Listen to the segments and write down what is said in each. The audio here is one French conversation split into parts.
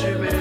Jimmy.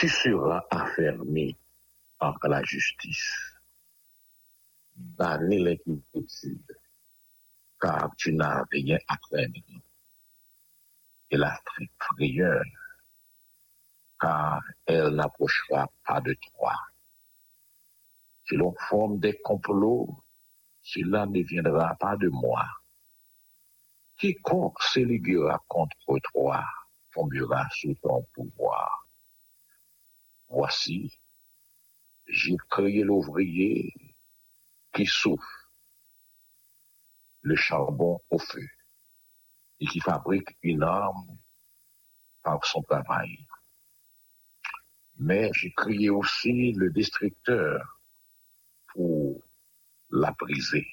Tu seras affermi par la justice, banni l'inquiétude, car tu n'as rien à craindre, et la frayeur, car elle n'approchera pas de toi. Si l'on forme des complots, cela ne viendra pas de moi. Quiconque se liguera contre toi tombera sous ton pouvoir. Voici, j'ai créé l'ouvrier qui souffle le charbon au feu et qui fabrique une arme par son travail. Mais j'ai créé aussi le destructeur pour la briser.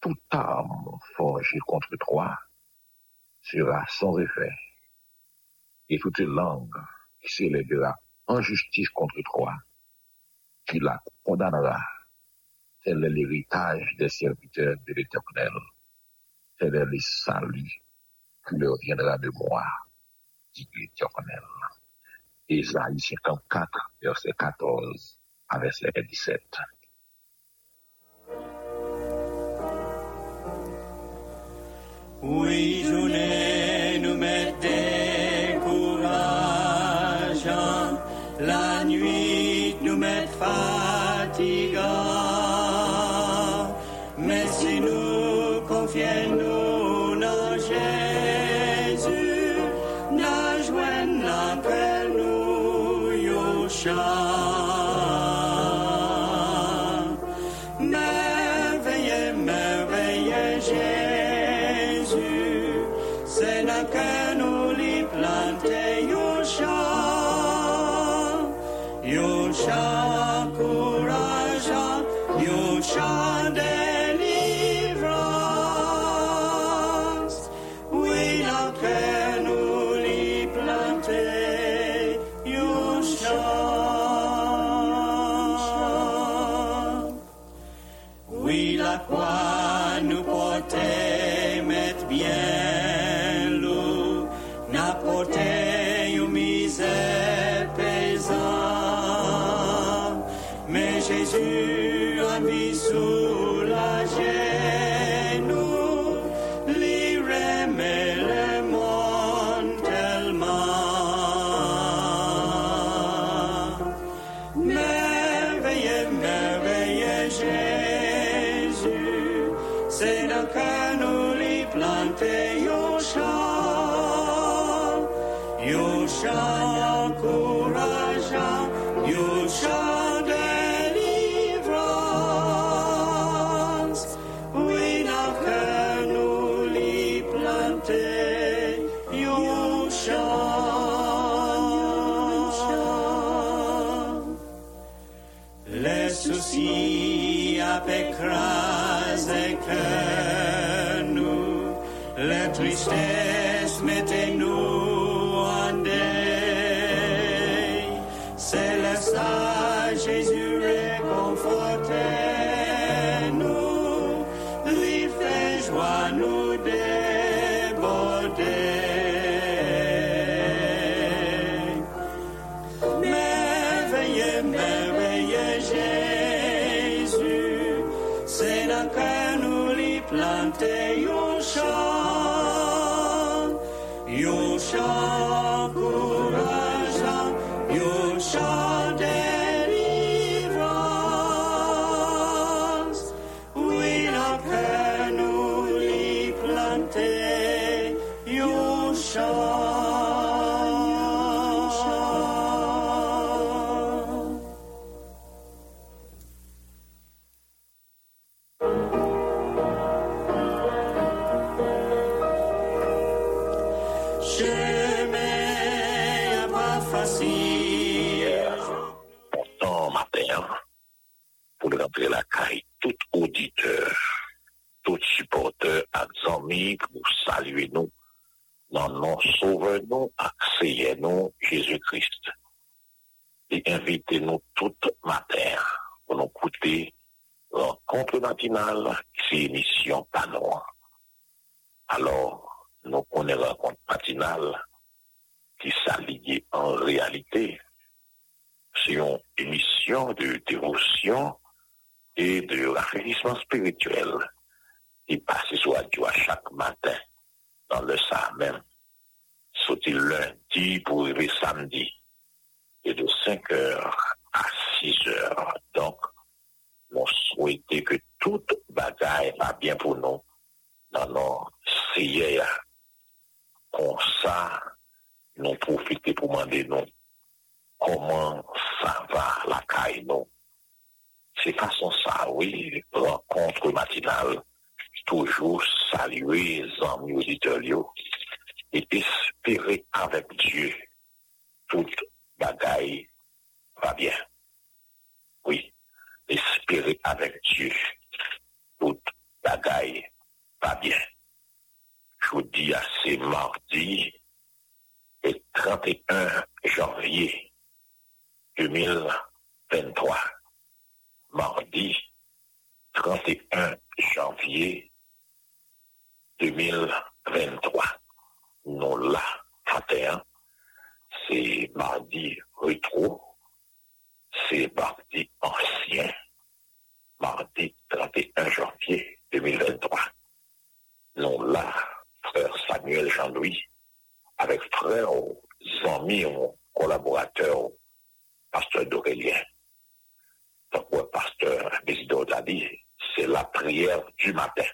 Toute arme forgée contre toi sera sans effet, et toute langue qui s'élèvera en justice contre toi, tu la condamneras. Tel est l'héritage des serviteurs de l'Éternel. Tel est le salut qui leur viendra de moi, dit l'Éternel. Isaïe 54, verset 14 à verset 17. Oui, journée nous met décourageants, la nuit nous met fatigants. Les matinale, c'est émission Panois. Alors, nous connaissons rencontre matinale qui s'allie en réalité c'est une émission de dévotion et de rafraîchissement spirituel qui passe sur Dieu à chaque matin dans le même. Sauter lundi pour arriver samedi et de 5 heures à 6 heures? Donc, nous souhaitons que toute bagaille va bien pour nous dans nos CIA. Comme ça, nous profitons pour demander nous comment ça va la caille nous. C'est façon ça, oui, rencontre matinale, toujours saluer les amis auditeurs et espérer avec Dieu toute bagaille va bien. Oui, espérer avec Dieu toute bagaille va bien. Je vous dis à c'est mardi et 31 janvier 2023. Mardi 31 janvier 2023. Nous là, 31, c'est mardi rétro, c'est mardi ancien, mardi 31 janvier 2023. Nous là, frère Samuel Jean-Louis, avec frère, amis, collaborateurs, pasteur d'Aurélien. Donc, pasteur Bézido a dit, c'est la prière du matin.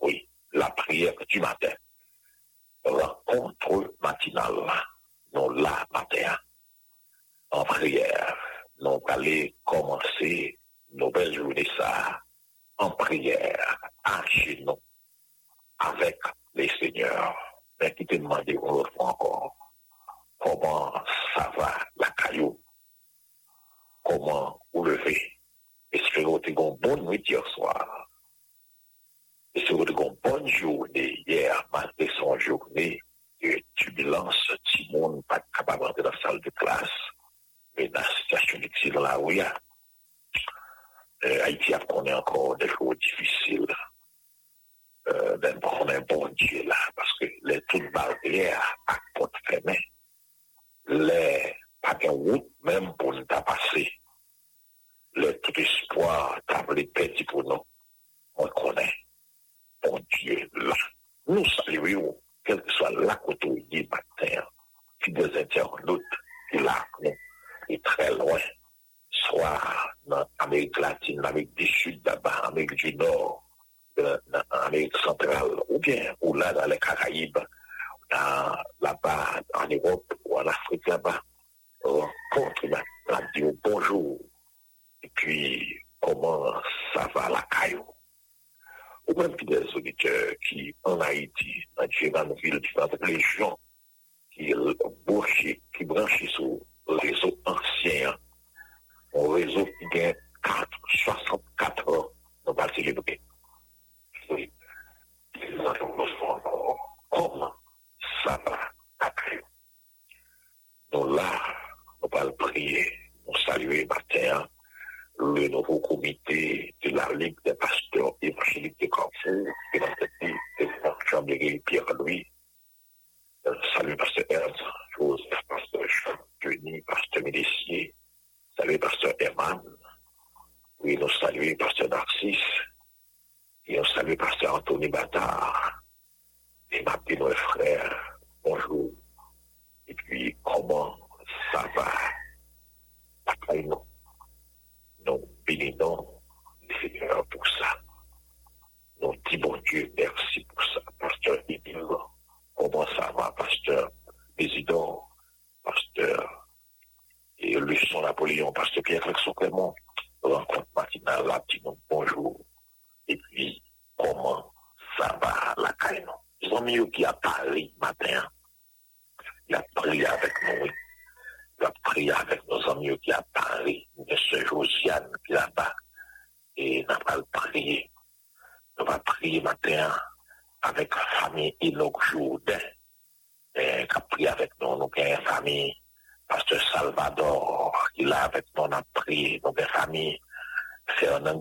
Oui, la prière du matin. Rencontre matinale, nous la matin, en prière. Nous allons commencer nos belles journées ça, en prière, à genoux, avec les seigneurs. Mais qui te demande une fois encore, comment ça va la caillou, comment vous levez? Espérons que vous une bonne nuit hier soir? Espérons que vous une bonne journée hier, malgré son journée de turbulence, tout le monde pas capable d'entrer dans la salle de classe, mais dans la situation difficile dans la rue. Haïti a connu encore des jours difficiles. Euh, ben, on est bon Dieu là, parce que les toutes barrières à porte fermée, les pas de route même pour nous passer le tout espoir d'amener petit pour nous. On connaît. Bon Dieu, là. Nous saluons, quel que soit la côté du matin, qui des internautes, qui là, nous, et très loin, soit dans l'Amérique latine, l'Amérique du Sud, là-bas, l'Amérique du Nord, dans l'Amérique centrale, ou bien, ou là, dans les Caraïbes, là-bas, en Europe, ou en Afrique, là-bas, rencontre la radio, bonjour, et puis comment ça va la caillou. Ou même des auditeurs qui, en Haïti, dans différentes villes, différentes régions, qui branchent, qui branchent sur le réseau ancien, un réseau qui a 4, 64 ans, nous va célébrer. Oui. Comment ça va la caillou. Nous là, on va prier, on saluer matin, le nouveau comité de la Ligue des pasteurs évangéliques de Carrefour, qui est dans cette ville, de Jean-Miguel Pierre-Louis. Salut, pasteur Ernst, Joseph, pasteur Jean, Denis, pasteur Mélissier. Salut, pasteur Herman. Oui, nous saluons pasteur Narcisse. Et nous saluons pasteur Anthony Batard. Et ma nos frères, bonjour. Et puis, comment ça va? Après nous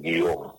guión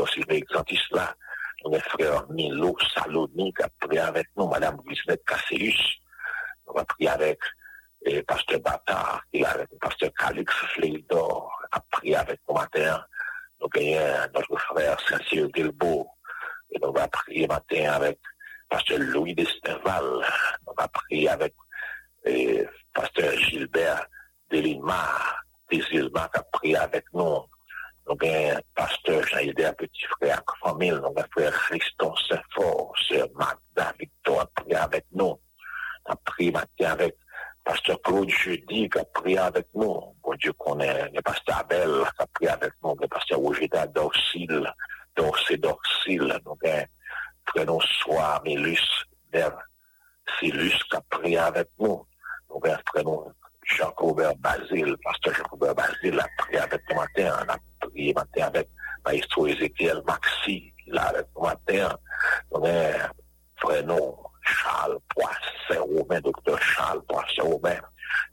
Victor Sylvain Exantis là, nos frères Milo Saloni qui a prié avec nous, Madame Grisnette Casséus, on va prié avec eh, Pasteur Bata, et avec Pasteur Calix Fleidor, a prié avec nous matin, nous gagnons notre frère Saint-Cyr Delbo, et nous va prier matin avec Pasteur Louis Desterval, on va prier avec eh, Pasteur Gilbert Delima, Desilma qui a prié avec nous, Nous avons pasteur Jean-Hidé, petit frère, famille, nous avons frère Christon Saint-Fort, sœur Magda Victor a prié avec nous. On a prié matin avec pasteur Claude Jeudi qui a prié avec nous. Bon Dieu connaît le pasteur Abel qui a prié avec nous, le pasteur Roger Dorsil, Dorsé Dorsil, nous avons nous soir Mélus, vers Silus qui a prié avec nous. Nous avons nous Jean-Robert Basile, pasteur Jean-Robert Basile a prié avec nous matin, Gavriye mater avèk maestro Ezekiel Maxi ki la avèk mater mè frenon Charles Poisset Romain Dr. Charles Poisset Romain.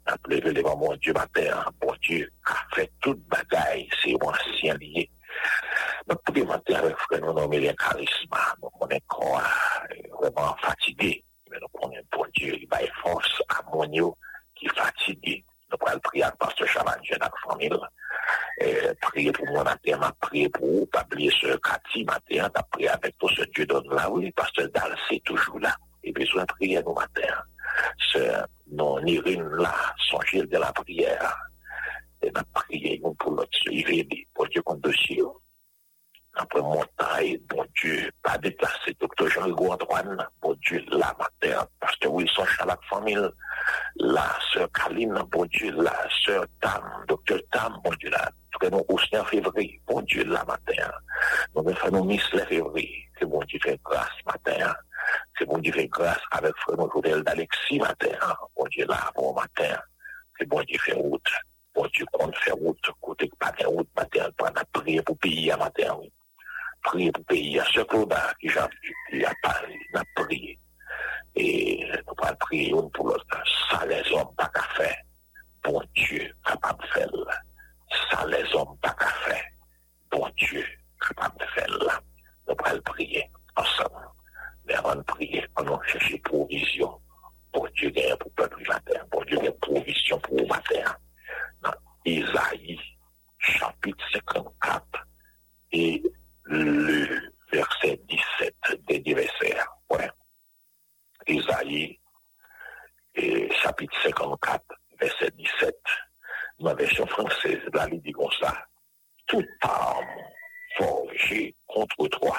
Nan pleve levan mon dieu mater mon dieu a fè tout bagay se yon ansyen liye mè pleve mater avèk frenon nan mè lè karisma mè konè kwa vreman fatigè mè nou konè bon dieu li baye fons amonyo ki fatigè Nous prenons prier à pasteur Chavandier dans la famille. Prier pour mon matin, m'a pour vous, pas oublier ce Cathy matin, t'as prié avec tout ce Dieu donne là, oui, pasteur Dal, c'est toujours là. Et besoin de prier nos matins. Ce non Irine là, son Gilles de la prière. et n'a prié nous pour l'autre. Il dire, bon Dieu, qu'on dossier. Après montagne, bon Dieu, pas déplacé. Docteur Jean-Hugo Antoine, bon Dieu, la matin, pasteur Wilson Chalac famille, la sœur Kaline, bon Dieu, la sœur Tam, docteur Tam, bon Dieu, là, nous aussi en février, bon Dieu, la matin. Nous devons faire nos mises le février. C'est bon Dieu fait grâce matin. C'est bon Dieu fait grâce avec frère Joël d'Alexis matin. Bon Dieu, là, bon matin. C'est bon Dieu fait route. Bon Dieu compte faire route. Côté pas de route matin, pour prier pour payer matin, oui prier pour pays à ce là qui j'ai à Paris, n'a prié. Et nous pas prier pour l'autre. Ça, les hommes, pas qu'à faire. Bon Dieu, capable de faire. Ça, les hommes, pas qu'à faire. Bon Dieu, capable de faire. Nous pas prier ensemble. Mais avant de prier, on va chercher provision. Bon Dieu, gagne pour le peuple matin. Bon Dieu, gagne provision pour le matin. Dans Isaïe, chapitre 54, et le verset 17 des diversaires. Ouais. Isaïe, et chapitre 54, verset 17. Dans la version française, là, il dit comme ça. Toute arme forgée contre toi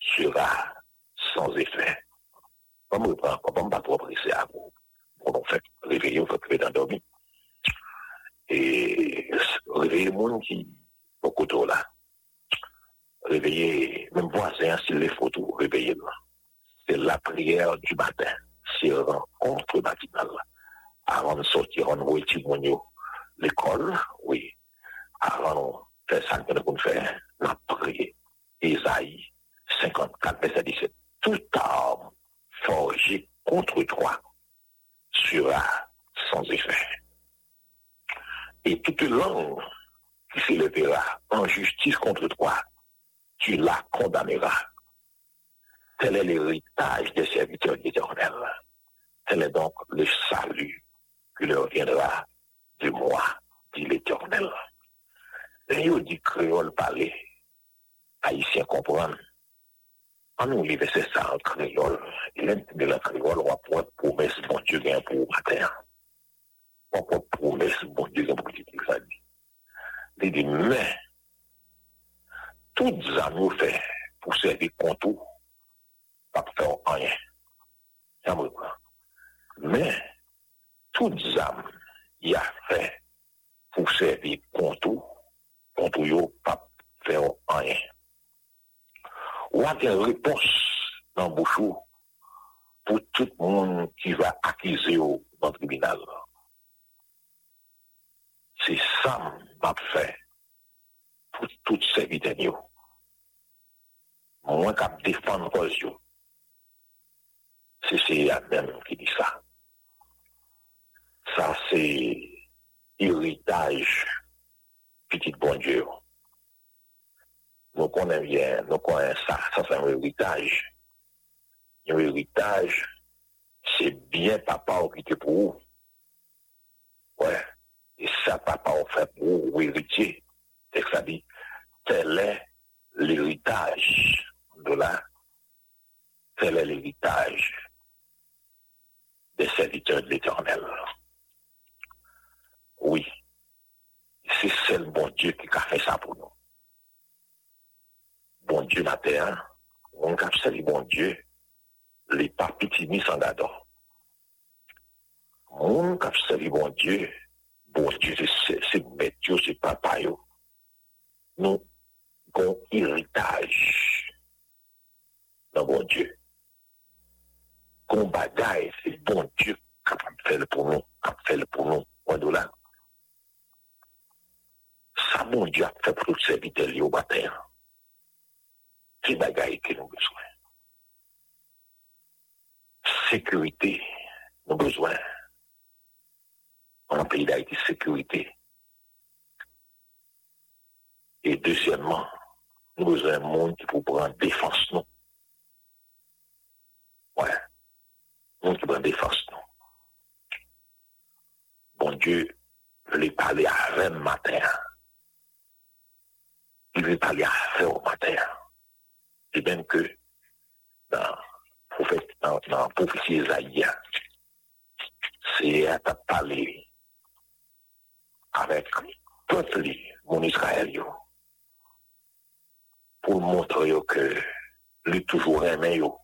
sera sans effet. On prend, on pas trop presser à vous. On fait réveiller, on fait créer d'endormir. Et réveiller le monde qui, au couteau là réveiller, même voisin, s'il les photos, réveiller. C'est la prière du matin. C'est rencontre matinale. Avant de sortir, on voit l'école, oui. Avant de faire ça que nous faire, la prière. Isaïe 54, verset 17. Toute arme forgée contre toi sera sans effet. Et toute langue qui s'élèvera en justice contre toi tu la condamneras. Tel est l'héritage des serviteurs d'Éternel. Tel est donc le salut qui leur viendra de moi, dit l'Éternel. Et il dit créole parler, haïtien comprendre. En nous livre c'est ça en créole. Il est de la créole, on pouvoir promesse, bon Dieu, vient pour matin. On peut promesse, bon Dieu, vient pour petit Il dit, mais, tout zan yo fè pou servi kontou pa pou fè ou anyen. Jan mwen kwa. Men, tout zan ya fè pou servi kontou, kontou yo pa pou fè ou anyen. Ou an ten repons nan bouchou pou tout moun ki va akize yo nan tribunal. Se sam pa pou fè pou tout se viten yo. Mwen kap defan koz yo. Se se adem ki di sa. Sa se iritaj pitit bon diyo. Nou konen vyen, nou konen sa, sa se yon iritaj. Yon iritaj, se bien papa ou ki te pou ou. Ouè, ouais. e sa papa ou fe pou ou ou iritye. Que ça dit, tel est l'héritage de là. Tel est l'héritage des serviteurs de l'éternel. Oui. C'est seul bon Dieu qui a fait ça pour nous. Bon Dieu la terre, on a bon Dieu, les papis mis en d'ador. On a bon Dieu, bon Dieu, c'est Dieu, c'est papa, yo nou kon iritaj nan bon Diyo. Kon bagay se bon Diyo kap ap fèl pou nou, kap fèl pou nou, wadou la. Sa bon Diyo ap fèl pou se vitè li yo batè. Ki bagay ki nou beswen. Sekurite nou beswen. An peyi da iti sekurite. Et deuxièmement, nous avons un monde qui peut prendre défense, non? Ouais. Un monde qui prend défense, non. Bon Dieu veut parler à le matin. Il veut parler à au matin. Et même que dans prophète, dans, dans prophétie Isaïe, c'est à parler avec les mon Israël pour montrer que lui toujours aimé yo.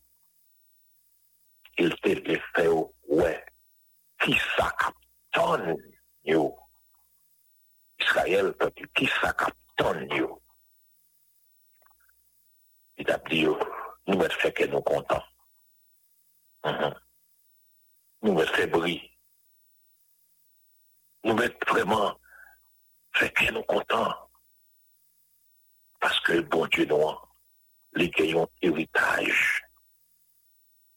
Il te fait ouais, qui ça captonne yo? Israël, peuple, qui ça captonne yo? Il a dit nous mettre fait que nous contents. Mhm. Nous mettre fait briller. Nous mettre vraiment fait que nous contents. Paske bon Diyo nou an, li kè yon evitaj,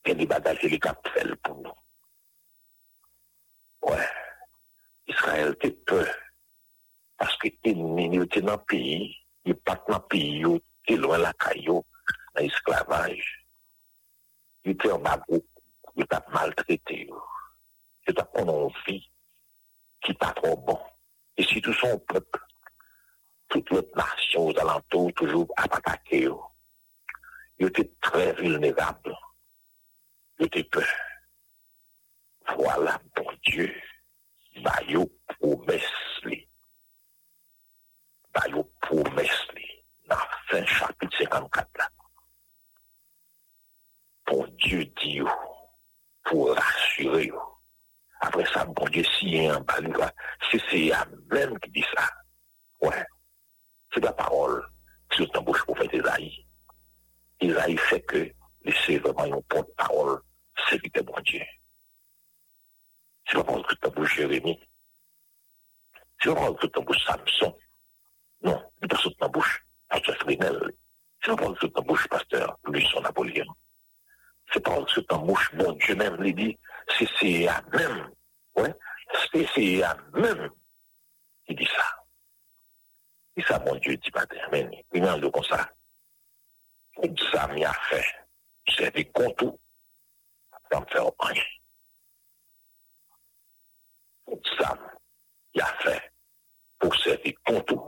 kè di bagaj li kap fèl pou nou. Ouè, ouais. Israel te pè, paske enmin yo te nan piyi, yo pat nan piyi yo, te lwen lakay yo, nan esklavaj. Yo te an bagou, yo tap maltrete yo. Yo tap konon vi, ki pa tro bon. E si tou son pep, toute l'autre nation aux alentours, toujours à attaquer, il était très vulnérable. Il était peur. Voilà, bon Dieu, bah, yo promesse li. Bah, yo promesse. Dans fin chapitre 54 là. Bon Dieu dit pour rassurer. Après ça, bon Dieu, si un bas, c'est c'est même qui dit ça. Ouais. C'est la parole sur ta bouche faire Isaïe. Isaïe fait que laisser vraiment une porte-parole, c'est qui bon Dieu. C'est pas parole que ta bouche Jérémie. C'est pas parole que ta bouche Samson. Non, c'est pas sur ta bouche Pasteur Frinel. C'est pas parole que ta bouche Pasteur Luçon Napoléon. C'est pas parole que ta bouche, bon Dieu même, lui dit, c'est c'est à même, ouais, c'est c'est à même qui dit ça. Ki sa moun diyo di paten meni? Meni an do kon sa. Kout sa mi a fe. Se de kontou. Ape an fe opanye. Kout sa mi a fe. Pou se de kontou.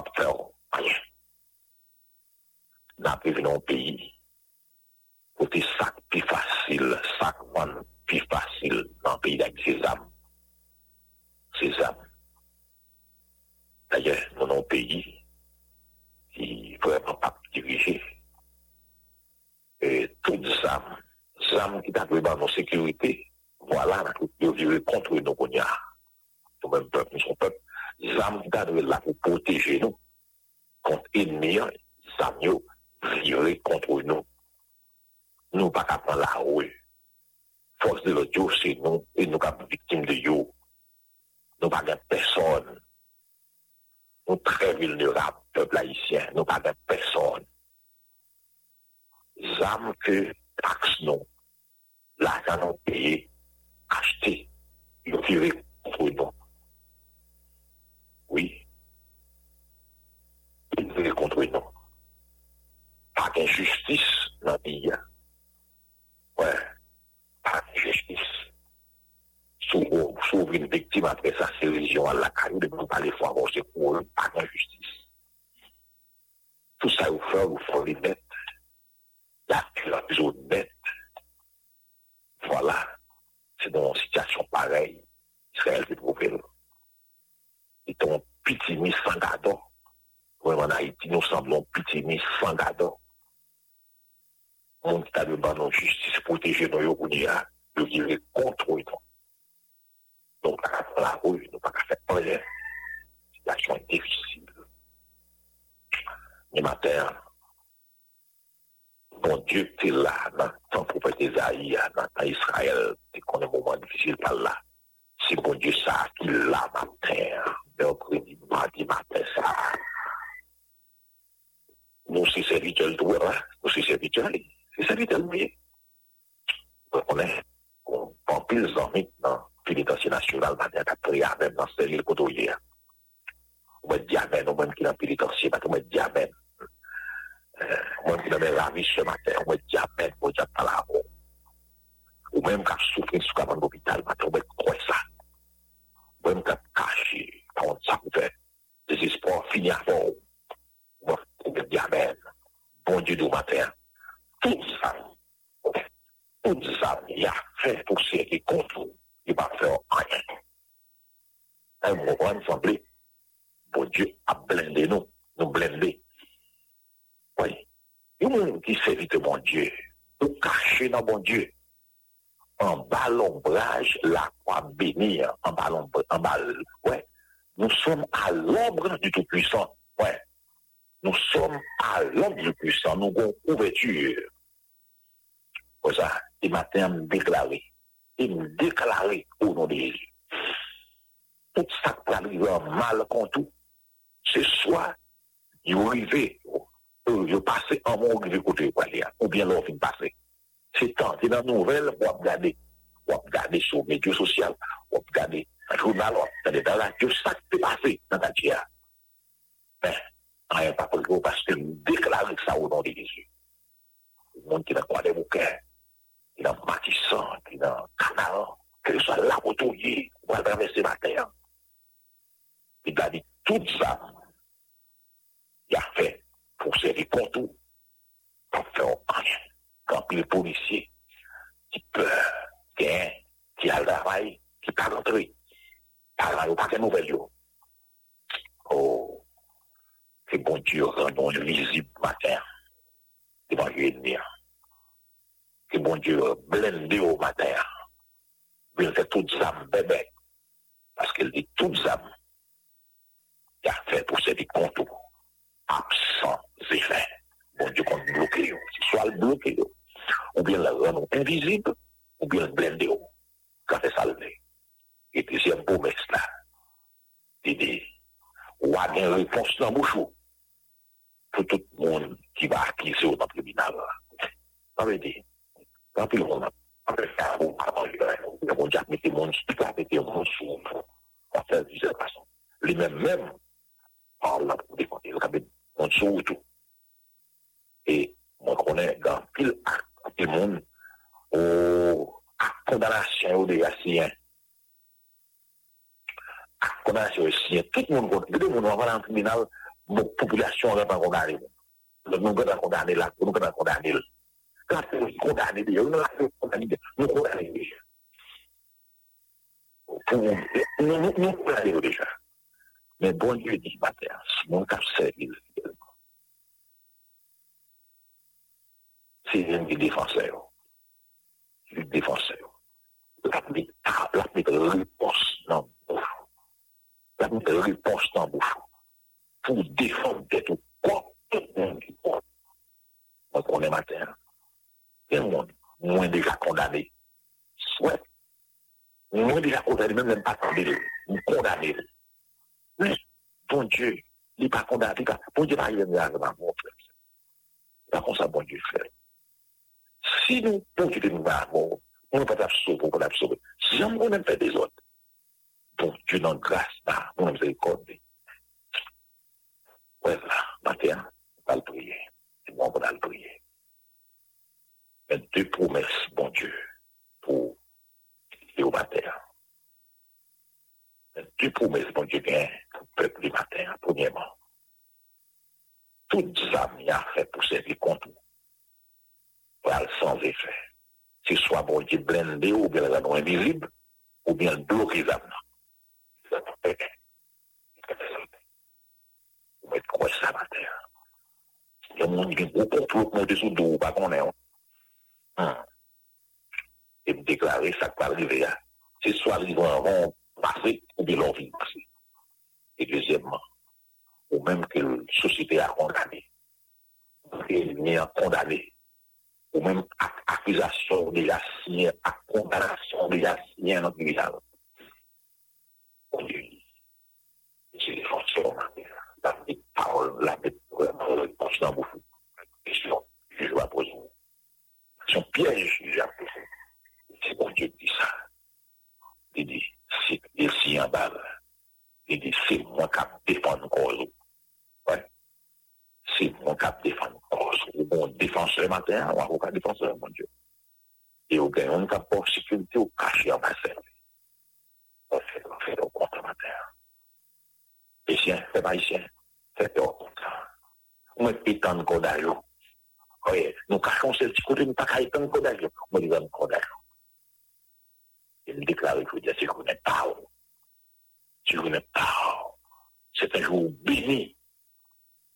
Ape fe opanye. Na pe venon peyi. Kote sak pi fasil. Sak man pi fasil. Nan peyi dek se zam. Se zam. D'ailleurs, nous avons un pays qui est vraiment pas dirigé. Et toutes les âmes, les âmes qui t'arrivent dans nos sécurités, voilà, nous vivons contre nos cognards. Nous-mêmes, peuple, nous sommes peuple. Les âmes qui t'arrivent là pour protéger nous contre ennemis, les âmes qui vivent contre nous. Nous ne pas qu'à prendre la roue. Force de l'autre, c'est nous, et nous sommes victimes de nous. Nous ne pas qu'à personne. Nous très vulnérables, peuple haïtien, nous pas de personne. Zam que taxe nous, l'argent nous payé, acheté, nous tiré contre nous. Oui. Ils tiré contre nous. Pas d'injustice dans le pays. Ouais. Pas d'injustice sou vin viktim apre sa se religion al lakani, de pou pale fwa avon se pou an pa nan justis. Tout sa ou fwa, ou fwa li net, la pizou net, voilà, se nan an sityasyon parey, Israel te prouvel. Eton piti mis sangadon, wèman Haiti nou semblon piti mis sangadon. Moun ki ta de ban nan justis proteje nou yo kouni ya, yo ki re kontro eton. Donc, à la rue, nous pas faire rien. Situation est difficile. Mais matin, bon Dieu, tu es là, dans ton prophète Isaïe, dans Israël, tu connais un moment difficile par là. C'est bon Dieu ça qui là matin, mercredi, mardi matin, ça. Nous, c'est serviteurs de nous, c'est serviteurs, c'est serviteurs de On est, on prend plus d'amis penitansye nasyonal nan yon kapri aven nan seril koto ye. Ou mwen di aven, ou mwen ki nan penitansye, ou mwen di aven. Ou mwen ki nan men ravi se maten, ou mwen di aven, ou mwen di aven la avon. Ou mwen kap soufri sou kavan l'opital maten, ou mwen kwen sa. Ou mwen kap kashi, pa mwen sa mwen ven. Desespo fini avon. Ou mwen di aven. Bon di do maten. Tout sa, tout sa, ya fe pou se e kontou. Moment semblé, bon Dieu a blindé nous, nous blindé. Oui. Il y a qui servit de bon Dieu, ou caché dans bon Dieu, en bas l'ombrage, la croix bénie, en bas l'ombre, en bas, ouais. Nous sommes à l'ombre du Tout-Puissant, ouais. Nous sommes à l'ombre du Puissant, nous avons couverture. Comme ça, il matin, me déclaré, il me déclaré au nom de Jésus. tout sak prabrive an mal kontou, se swa yo rive, yo pase an moun rive kote yo pali an, ou bien lor fin pase. Se tan, se nan nouvel, wap gade, wap gade sou medyo sosyal, wap gade jounal, wap gade dalan, yo sak te pase nan tatye a. Ben, an yon pa pou yo, paske nou deklare sa ou nan de Jezu. Moun ki nan kwa de moukè, ki nan matisan, ki nan kanaran, ki nan la potou ye, wap gade se mater, ce soit là pour tout ça, il a fait pour pour tout, pour faire rien. Quand les policiers qui peur, qui, a le travail, qui pas rentré, pas pas de nouvelles. Oh, que bon Dieu rend nous visible matin devant l'ennemi. Que bon Dieu blende au matin. Il fait toutes âmes bébé. Parce qu'il dit toutes âmes. ki a fè pou se di kontou, absan zè fè. Bon, di kon blokè yo, si swal blokè yo, ou bien la ran ou invizib, ou bien blende yo, ka fè salve. E pi si an pou mè s'na, di di, ou a gen repons nan mouchou, pou tout moun ki va akise yo nan kriminal. An ve di, an pi moun nan, an ve fè an pou avan jwen, an moun jak mette moun, an mette moun sou, an fè dizè pasan. Li men mèm, par la pou dekonte. Yo kabe monsou ou tou. E mwen konen gan pil akte moun ou ak kondanasyon ou de yasiyen. Ak kondanasyon ou yasiyen. Tout moun konen. Gede moun wavan an kriminal moun populasyon repan kondane moun. Nou gada kondane la, nou gada kondane la. Gase kondane de yo, nou gase kondane de yo, nou kondane de yo. Nou kondane de yo deja. Men bon diyo di mater, si moun kap seril, si jen di defanse yo, di defanse yo, la mi repons nan boujou, la mi repons nan boujou, pou defan detou kon, tout moun di kon. Moun konen mater, ten moun, moun deja kondane, souet, moun deja kondane, moun mèm pa kondane, moun kondane, Mais, bon Dieu, il n'est pas condamné. Bon Dieu, il n'est pas condamné. Pas comme ça, bon Dieu fait. Si nous, bon Dieu, nous avons, on ne peut pas sauver, on ne pas sauver. Si on pas fait des autres, bon Dieu, dans grâce, on nous accorde. Voilà, matin, on va le prier. Et moi, on va le prier. Mais deux promesses, bon Dieu, pour au matin. Deux promesses, bon Dieu, le peuple du matin, premièrement. Toutes les âmes y a fait pour servir contre nous sans effet. C'est soit bon Dieu blindé ou bien invisible, ou bien bloqué les âmes. Vous mettez quoi ça terre? Il y a monde qui est beaucoup complot pour monter sous dos, pas qu'on est. Et me déclarer ça qui va arriver. C'est soit les gens vont passer ou bien l'on vient passer. Et deuxièmement, ou même que la société a condamné. Il a condamné ou même accusation de la à condamnation de la dans le village. C'est des fonctions, la petite parole, la petite dans beaucoup. Question, je dois poser. Son piège, dois poser. C'est bon Dieu qui dit ça. Il dit, c'est en bas. Il dit, c'est moi qui défends le cause. Ouais. C'est moi qui défends le cause. Ou bon défenseur matin, ou avocat défenseur, mon Dieu. Et au gagnant, on pas sécurité ou caché en bassin. On fait, on fait au contre matin. Haïtien, c'est pas haïtien. C'est au contre. On est pétant de codayo. Oui, nous cachons ce petit côté, nous pas pétant de codayo. On dit un codayo. Il me déclare, il faut dire, c'est qu'on n'est pas. Sur une part. C'est un jour béni,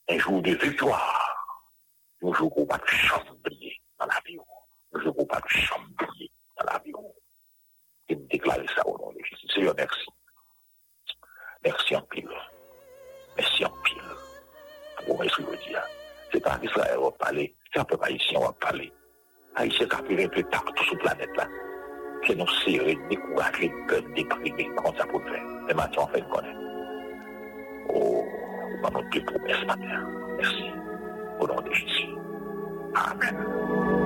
un jour de victoire, un jour qu'on va pas chambrer dans la vie, un jour qu'on va pas chambrer dans la vie. Et me déclarer ça au nom de Jésus. Seigneur, merci. Merci en pile. Merci en pile. Pour ce que je veux dire, c'est pas Israël va parler, c'est un peu haïtien va parler. Haïtien qui a fait un peu partout sur la planète là. Que nous serrer, décourager, déprimer, comment ça peut faire. Et maintenant, on fait connaître. Oh, on va notre promesses matin. Merci. Au nom de Jésus. Amen.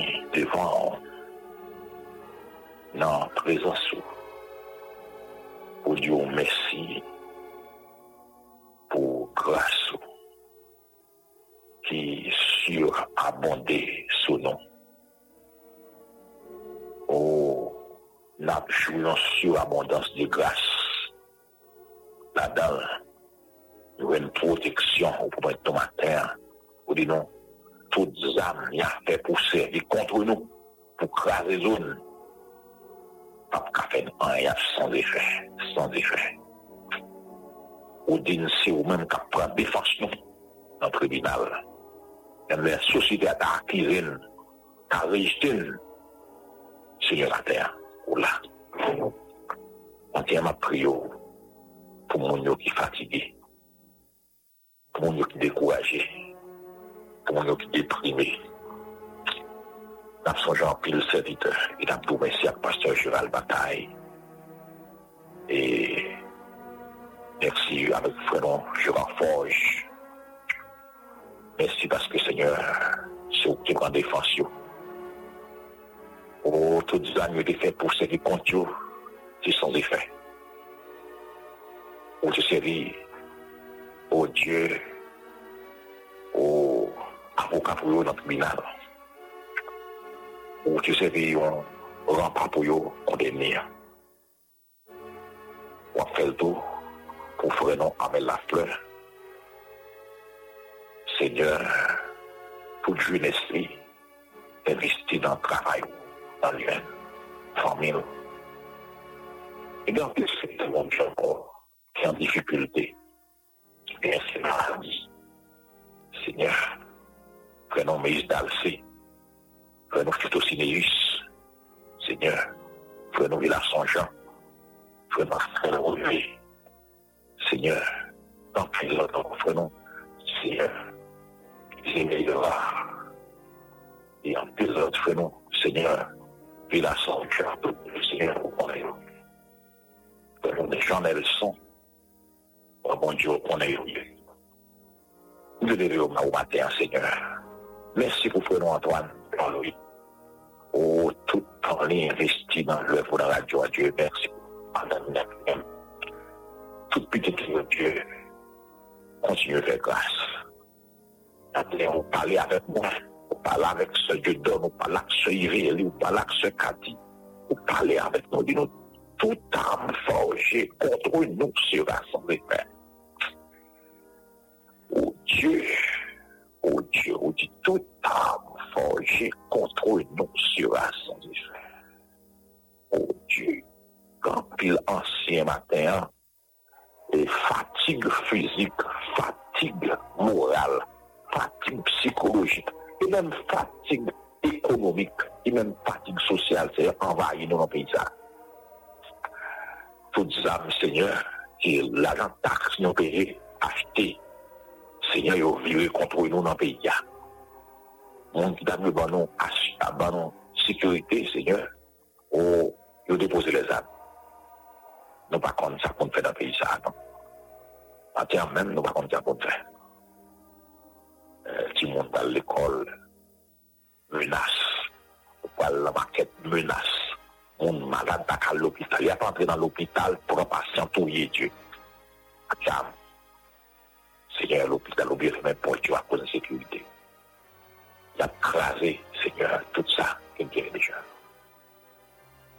Venons devant dans la présence pour dire merci pour grâce qui surabondé sous nous. Oh, n'a joué sur abondance de grâce là-dedans, il y a une protection pour mettre ton matin. Pour dire les âmes y a fait pour servir contre nous, pour craser les zones. Pas faire rien sans effet, sans effet. Ou dire c'est ou même qui prend défense nous dans le tribunal. La société a acquis, a rejeté, Seigneur la terre, ou là. On tient ma prière pour mon qui fatigué, pour mon qui découragé, pour yo qui déprimé. N'a songé en pile serviteur, n'a tout merci à pasteur Gérald Bataille. Et merci avec frère Gérard Forge. Merci parce que Seigneur, c'est vous qui prend défense. Oh, toutes les années de fait pour servir contre vous, c'est sans effet pour te servir au Dieu, au avocat pour eux dans le tribunal, pour te servir un rempart pour eux condamner. On fait le tout pour faire non avec la fleur. Seigneur, pour jeunesse, investi dans le travail, dans l'humain, famille. Et dans le c'est mon qui est en difficulté, qui perd ses maladies. Prenons Moïse d'Alcé, Seigneur, prenons Villa Saint-Jean, prenons Frère Relevé, Seigneur, dans quel autre Seigneur. Et en plus autres prenons, Seigneur, Villa Saint-Jean, Seigneur, vous connaissez. Des gens et le son. Oh mon Dieu, on est heureux. Nous au matin, Seigneur. Merci pour Frère Antoine. Oh, tout temps investi dans l'œuvre de la radio à Dieu, merci. Tout petit Dieu, continue à faire grâce. Appelez, on parler avec moi. On parle avec ce Dieu donne, on parle avec ce Iréli, on parle avec ce Cathy. On parle avec nous, dis-nous, toute arme forgée contre nous sera sans effet. chargé contre nous sera sans effet. Oh Dieu, quand pile ancien matin, et fatigue physique, fatigue morale, fatigue psychologique, et même fatigue économique, et même fatigue sociale, c'est envahi dans nos pays. Toutes âmes, Seigneur, qui l'argent taxe nous payé, acheté, Seigneur yo vire kontrol nou nan peyi ya. Moun ki tabli ban nou asy, ban nou sekurite, Seigneur, ou yo depose le zan. Nou pa kon sa kon fè nan peyi sa atan. Atyan men nou pa kon sa kon fè. Ti moun dal l'ekol, menas, ou pal la maket menas. Moun malade tak al l'opital, ya pa antre nan l'opital pou an pasyantou ye Diyo. Atyan, Seigneur, l'hôpital, l'oublié fait même pour Dieu à cause de sécurité. Il a crasé, Seigneur, tout ça qu'il y a déjà.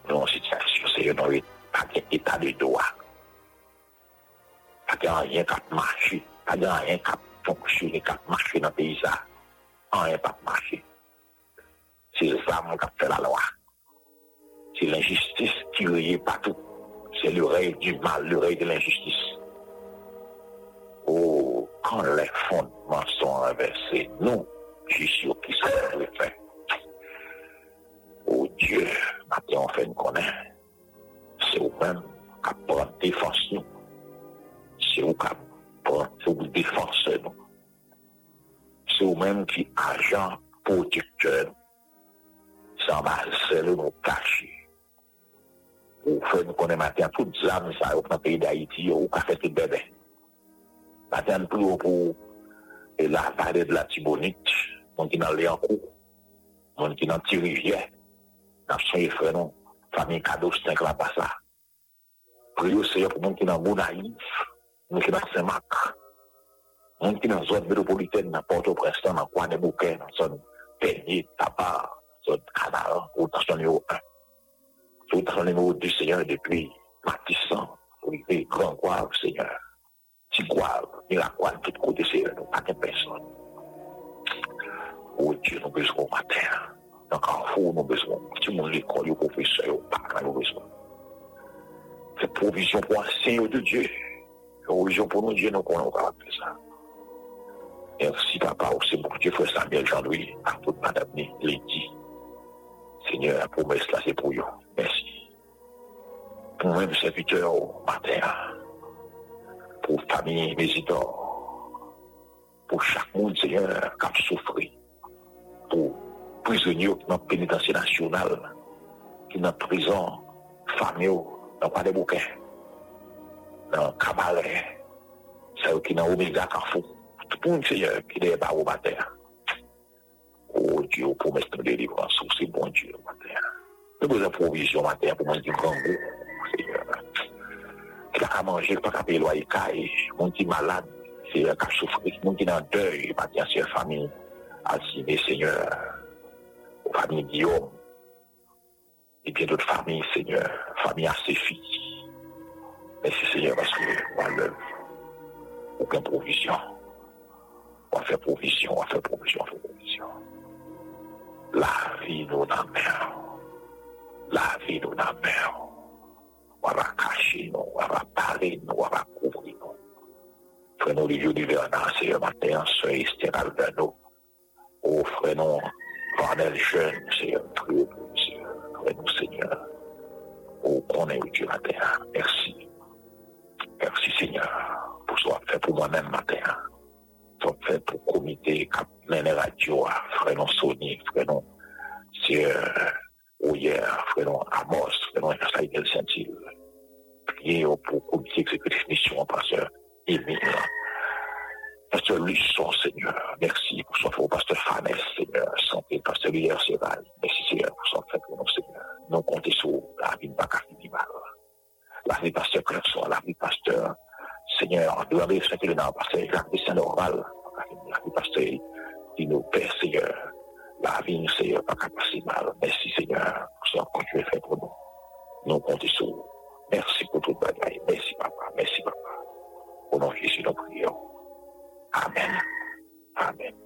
Nous, en situation, Seigneur, dans pas état de droit. Pas rien qui a marché, pas rien qui a fonctionné, qui a marché dans le pays. Ça. Rien pas marché. C'est ça qui a fait la loi. C'est l'injustice qui riait partout. C'est l'oreille du mal, l'oreille de l'injustice. Oh, kan le fondman son renverse, nou, jis yo ki se le fe. Ou Diyo, ate an fen konen, se ou men kap pran defans nou. Se ou kap pran, se ou defans nou. Se ou men ki ajan protekteur, san ba sel nou kache. Ou fen konen maten, tout zan sa ou nan peyi da iti, ou ka fe tout bebe. Maintenant, plus pour la vallée de la Tibonite, on qui dans Léancou, on qui dans Thierry-Rivière, dans son frère, non famille cadeau, c'est un pas ça. Prions Seigneur pour monde qui dans Gonaïf, monde qui dans Saint-Marc, monde qui dans la zone métropolitaine, dans Port-au-Prince, dans Kouane-Bouquet, dans la zone Peigné, Tabar, zone Canal, ou dans son numéro 1. Tout dans le numéro 2, Seigneur, depuis Matissan, Olivier, Grand Guave, Seigneur. Tikwal, Mirakwal, tout kote se yon, nou paten person. Ou diyo nou bezon mater, nan kanfou nou bezon, ti moun l'ekol yo profesor yo, pakan nou bezon. Se provision pou ansen yo de Diyo, provision pou nou Diyo nou konon karakter sa. Merci papa, ou se mou Diyo fwe Samuel Jean-Louis, ak tout madame ni, lè di. Seigneur, la promesse la se pou yo, merci. Pou mèm serviteur ou mater, pour famille, résidents, pour chaque monde, Seigneur, qui a souffert, pour prisonniers qui dans pénitentiaire national, qui dans prison, famille, dans pas de bouquin, dans cabaret, ceux qui dans Omega Carrefour, tout le monde, Seigneur, qui est matin. Oh Dieu, promesse de délivrance, c'est bon Dieu, matin. Nous avons provision matin pour manger du grand Seigneur. Qui a manger, pas qu'à payer le loyer, mon qui malade, Seigneur, qui a souffert, mon qui est en deuil, matin, c'est famille, assigné, Seigneur, aux familles Guillaume, et bien d'autres familles, Seigneur, famille à ses filles. Merci, Seigneur, parce que, l'œuvre, aucune provision. On va faire provision, on va faire provision, on va faire provision. La vie nous mer. La vie nous dans nous. Frère-nous, les vieux d'hiver, c'est un matin, soeur Esther Albano. Oh, Vanel jeune, pour Dieu. Frère-nous, Seigneur. Oh, qu'on est Dieu matin. Merci. Merci, Seigneur, pour ce fait pour moi-même matin. Ce fait pour le comité qui mène radio, frère-nous, Sony, frère-nous, c'est hier, frère-nous, Amos, frère-nous, Saïdel Saint-Il. Priez pour le comité exécutif mission, pasteur Émile. Pasteur Luçon, Seigneur, merci pour son au pasteur Fanès, Seigneur, santé, pasteur Lier Séval. Merci, Seigneur, pour son fait pour nous, Seigneur. Nous comptons sur la vie de Bakari Mal. La vie pasteur Clerson, la vie pasteur, Seigneur, de la vie de pasteur Jacques de Saint-Norval, la vie pasteur nous père, Seigneur. la vi nou seye euh, pa kapasi mal. Mersi seye pou sa konjwe fè pou nou. Nou konti sou. Mersi pou tout bagay. Mersi papa. Mersi papa. Pou nou jesu nou priyon. Amen. Amen.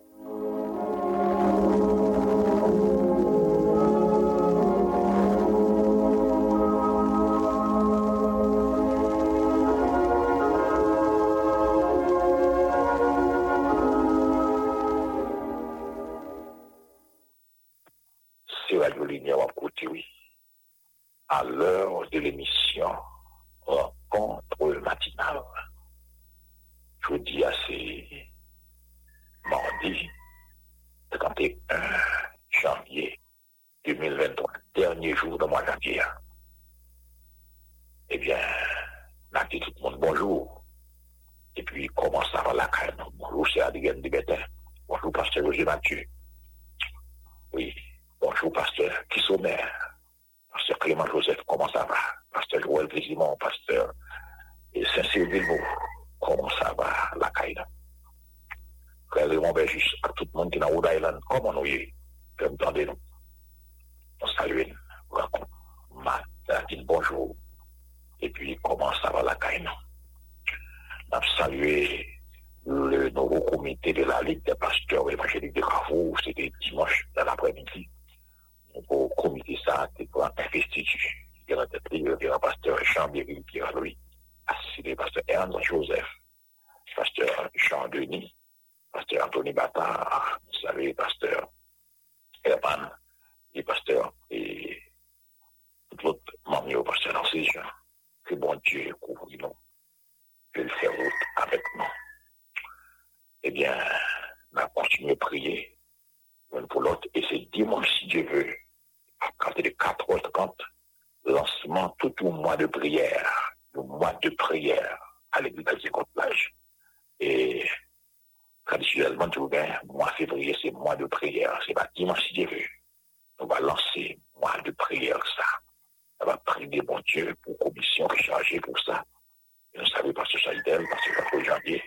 Pasteur Jean-Denis, pasteur Anthony Batard, vous savez, pasteur Herman, pasteur et tout l'autre membre, pasteur Narcisse Jean. Que bon Dieu couvre nous, que le fait route avec nous eh bien, on a continué à prier l'un pour l'autre. Et c'est dimanche, si Dieu veut, à partir de 4h30, lancement tout le mois de prière, le mois de prière à l'église de plage. Et traditionnellement, tout bien, mois février, c'est mois de prière. C'est pas dimanche, si. On va lancer mois de prière, ça. On va prier, bon Dieu, pour commission chargée pour ça. Et nous savons, parce que ça idem, parce que c'est janvier,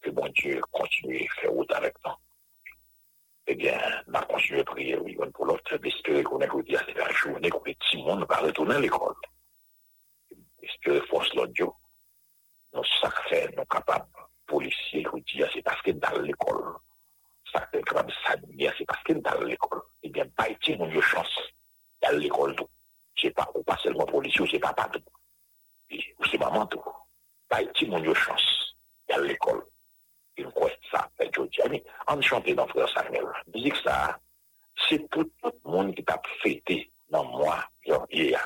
que bon Dieu continue à faire route avec nous. Eh bien, on a continué à prier, oui, pour l'autre, d'espérer qu'on ait dit à cette journée que le petit monde va retourner à l'école. Espérer force l'autre Dieu. Nous, ça fait, nous capables, polisye ou diya se paske dal l'ekol. Sakte krab sa diya se paske dal l'ekol. Ebyen bayti nou yo chans dal l'ekol tou. Se pa ou pa selman polisye ou se pa patou. Ou se maman tou. Bayti nou yo chans dal l'ekol. Yon kwen sa pek yo diya. An chante nan frè Samuel. Bizik sa, se pou tout moun ki tap fete nan mwa yon ye ya.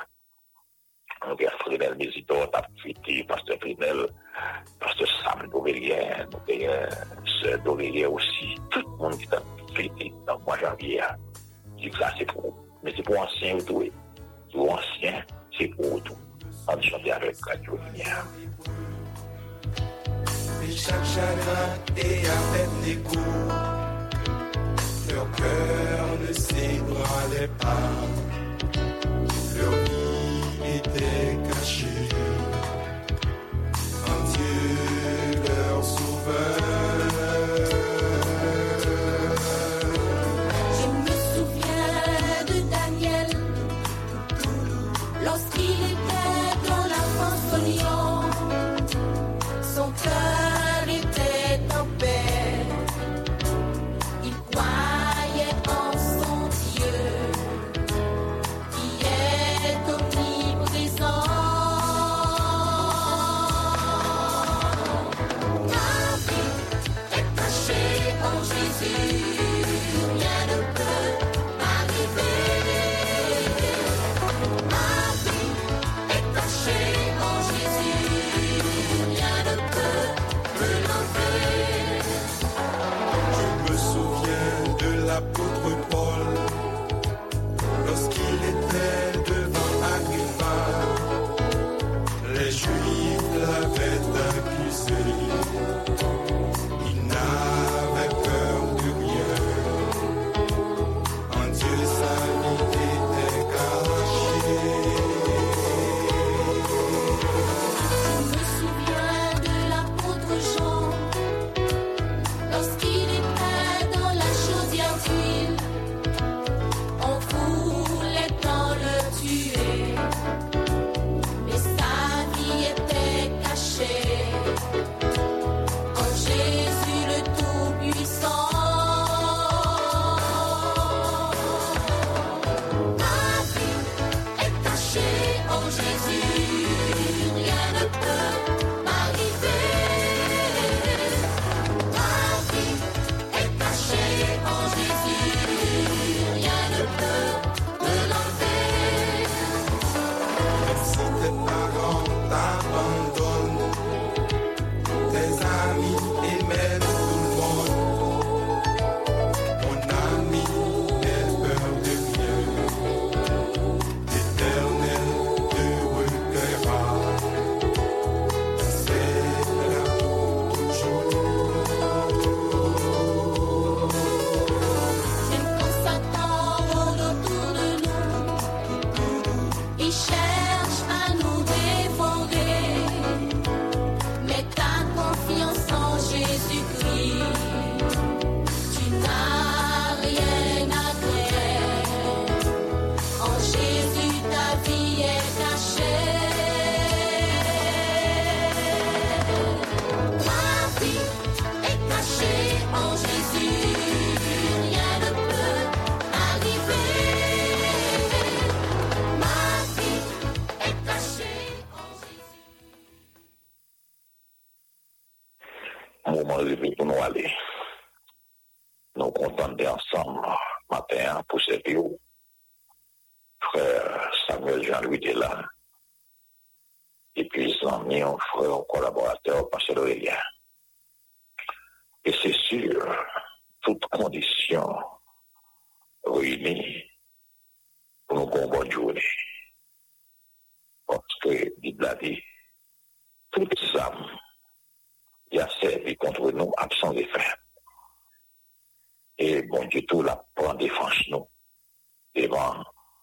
A Frénel Mésidor, t'a fêté, Pasteur Frénel, Pasteur Sam Dorélien, Sœur Dorélien aussi. Tout le monde qui t'a fêté dans moi, janvier. Musique ça, c'est pour Mais c'est pour ancien ou tout. Pour ancien, c'est pour tout. On chante avec Radio Lumière chagrin pas,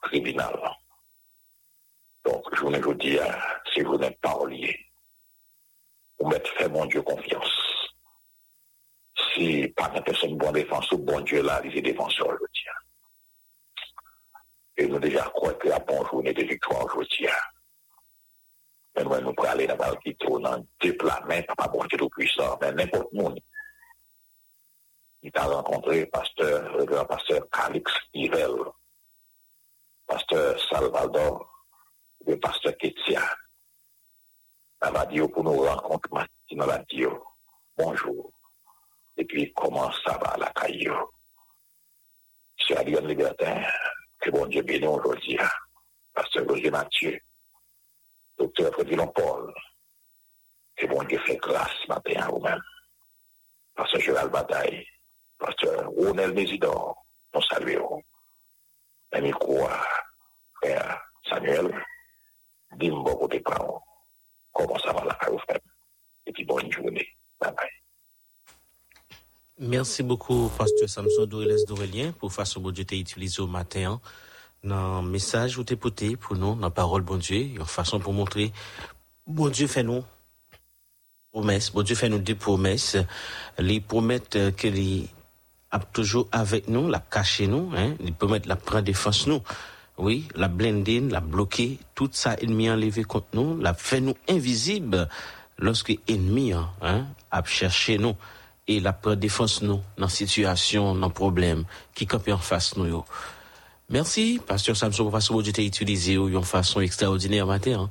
tribunal. Donc, je vous dis, si vous n'êtes pas relié, vous mettez fait mon Dieu confiance. Si pas une personne bonne défense, ou bon Dieu là, il est défenseur, je dis. Et nous déjà croyons que la bonne journée de victoire, je dis. Mais nous, nous aller dans le tourne dans deux planètes, pas bon Dieu tout puissant, mais n'importe monde. Il a rencontré pasteur, le grand pasteur Calix Ivel, pasteur Salvador, le pasteur Ketia. M'a dit pour nous rencontrer l'a dit bonjour. Et puis comment ça va la caillou? C'est Adrien Libertin, que bon Dieu bénisse aujourd'hui. Pasteur Roger Mathieu, docteur Frédéric Paul, que bon Dieu fait grâce ce matin à vous-même. Pasteur Gérald Bataille, pasteur Ronel Mésidor, nous saluons. Samuel. Comment ça va la Et. Merci beaucoup, Pasteur Samson pour façon bon Dieu utilisé au matin. Dans le message pour nous, la parole bon Dieu, pour montrer, bon Dieu bon a toujours avec nous, la cacher nous, hein, il promet la prendre défense nous. Oui, la blender, la bloquer, tout ça ennemi enlevé contre nous, la fait nous invisible lorsque ennemi hein, a cherché nous et la prendre défense nous dans situation, dans problème qui campent en face nous. Merci, Pasteur Samson, pour façon Dieu t'a utilisé une façon extraordinaire matin. Hein.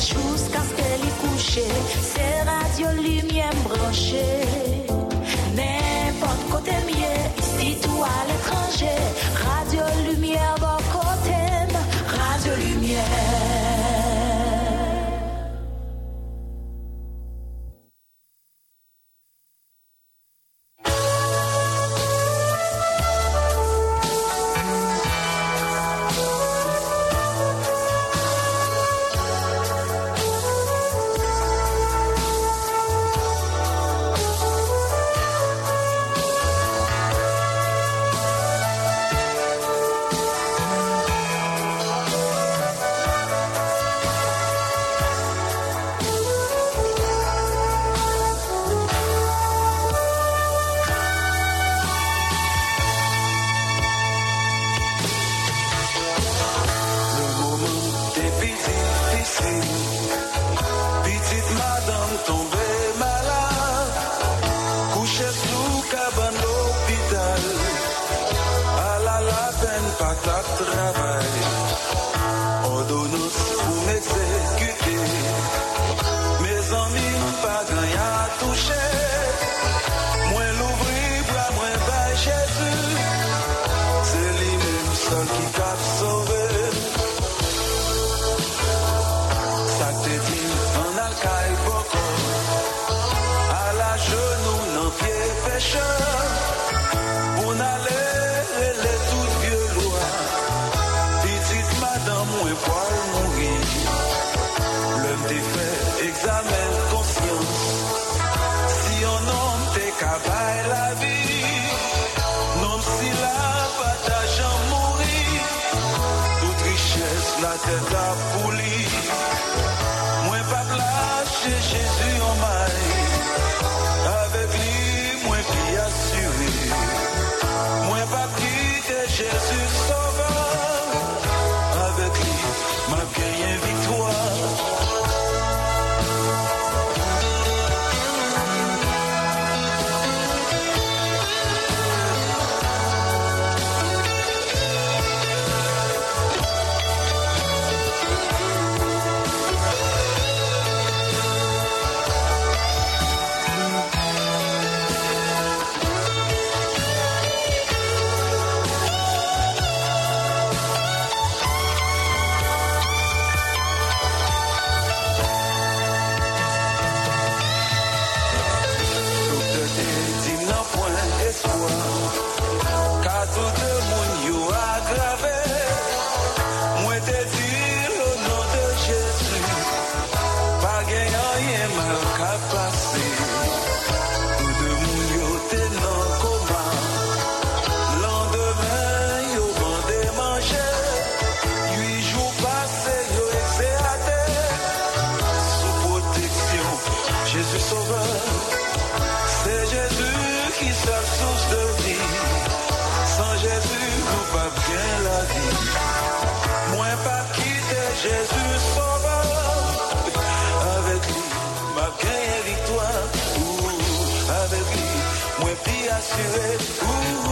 jusqu'à ce qu'elle est couchée, c'est radio lumière branchée. Revolution. Tiré. Ouh,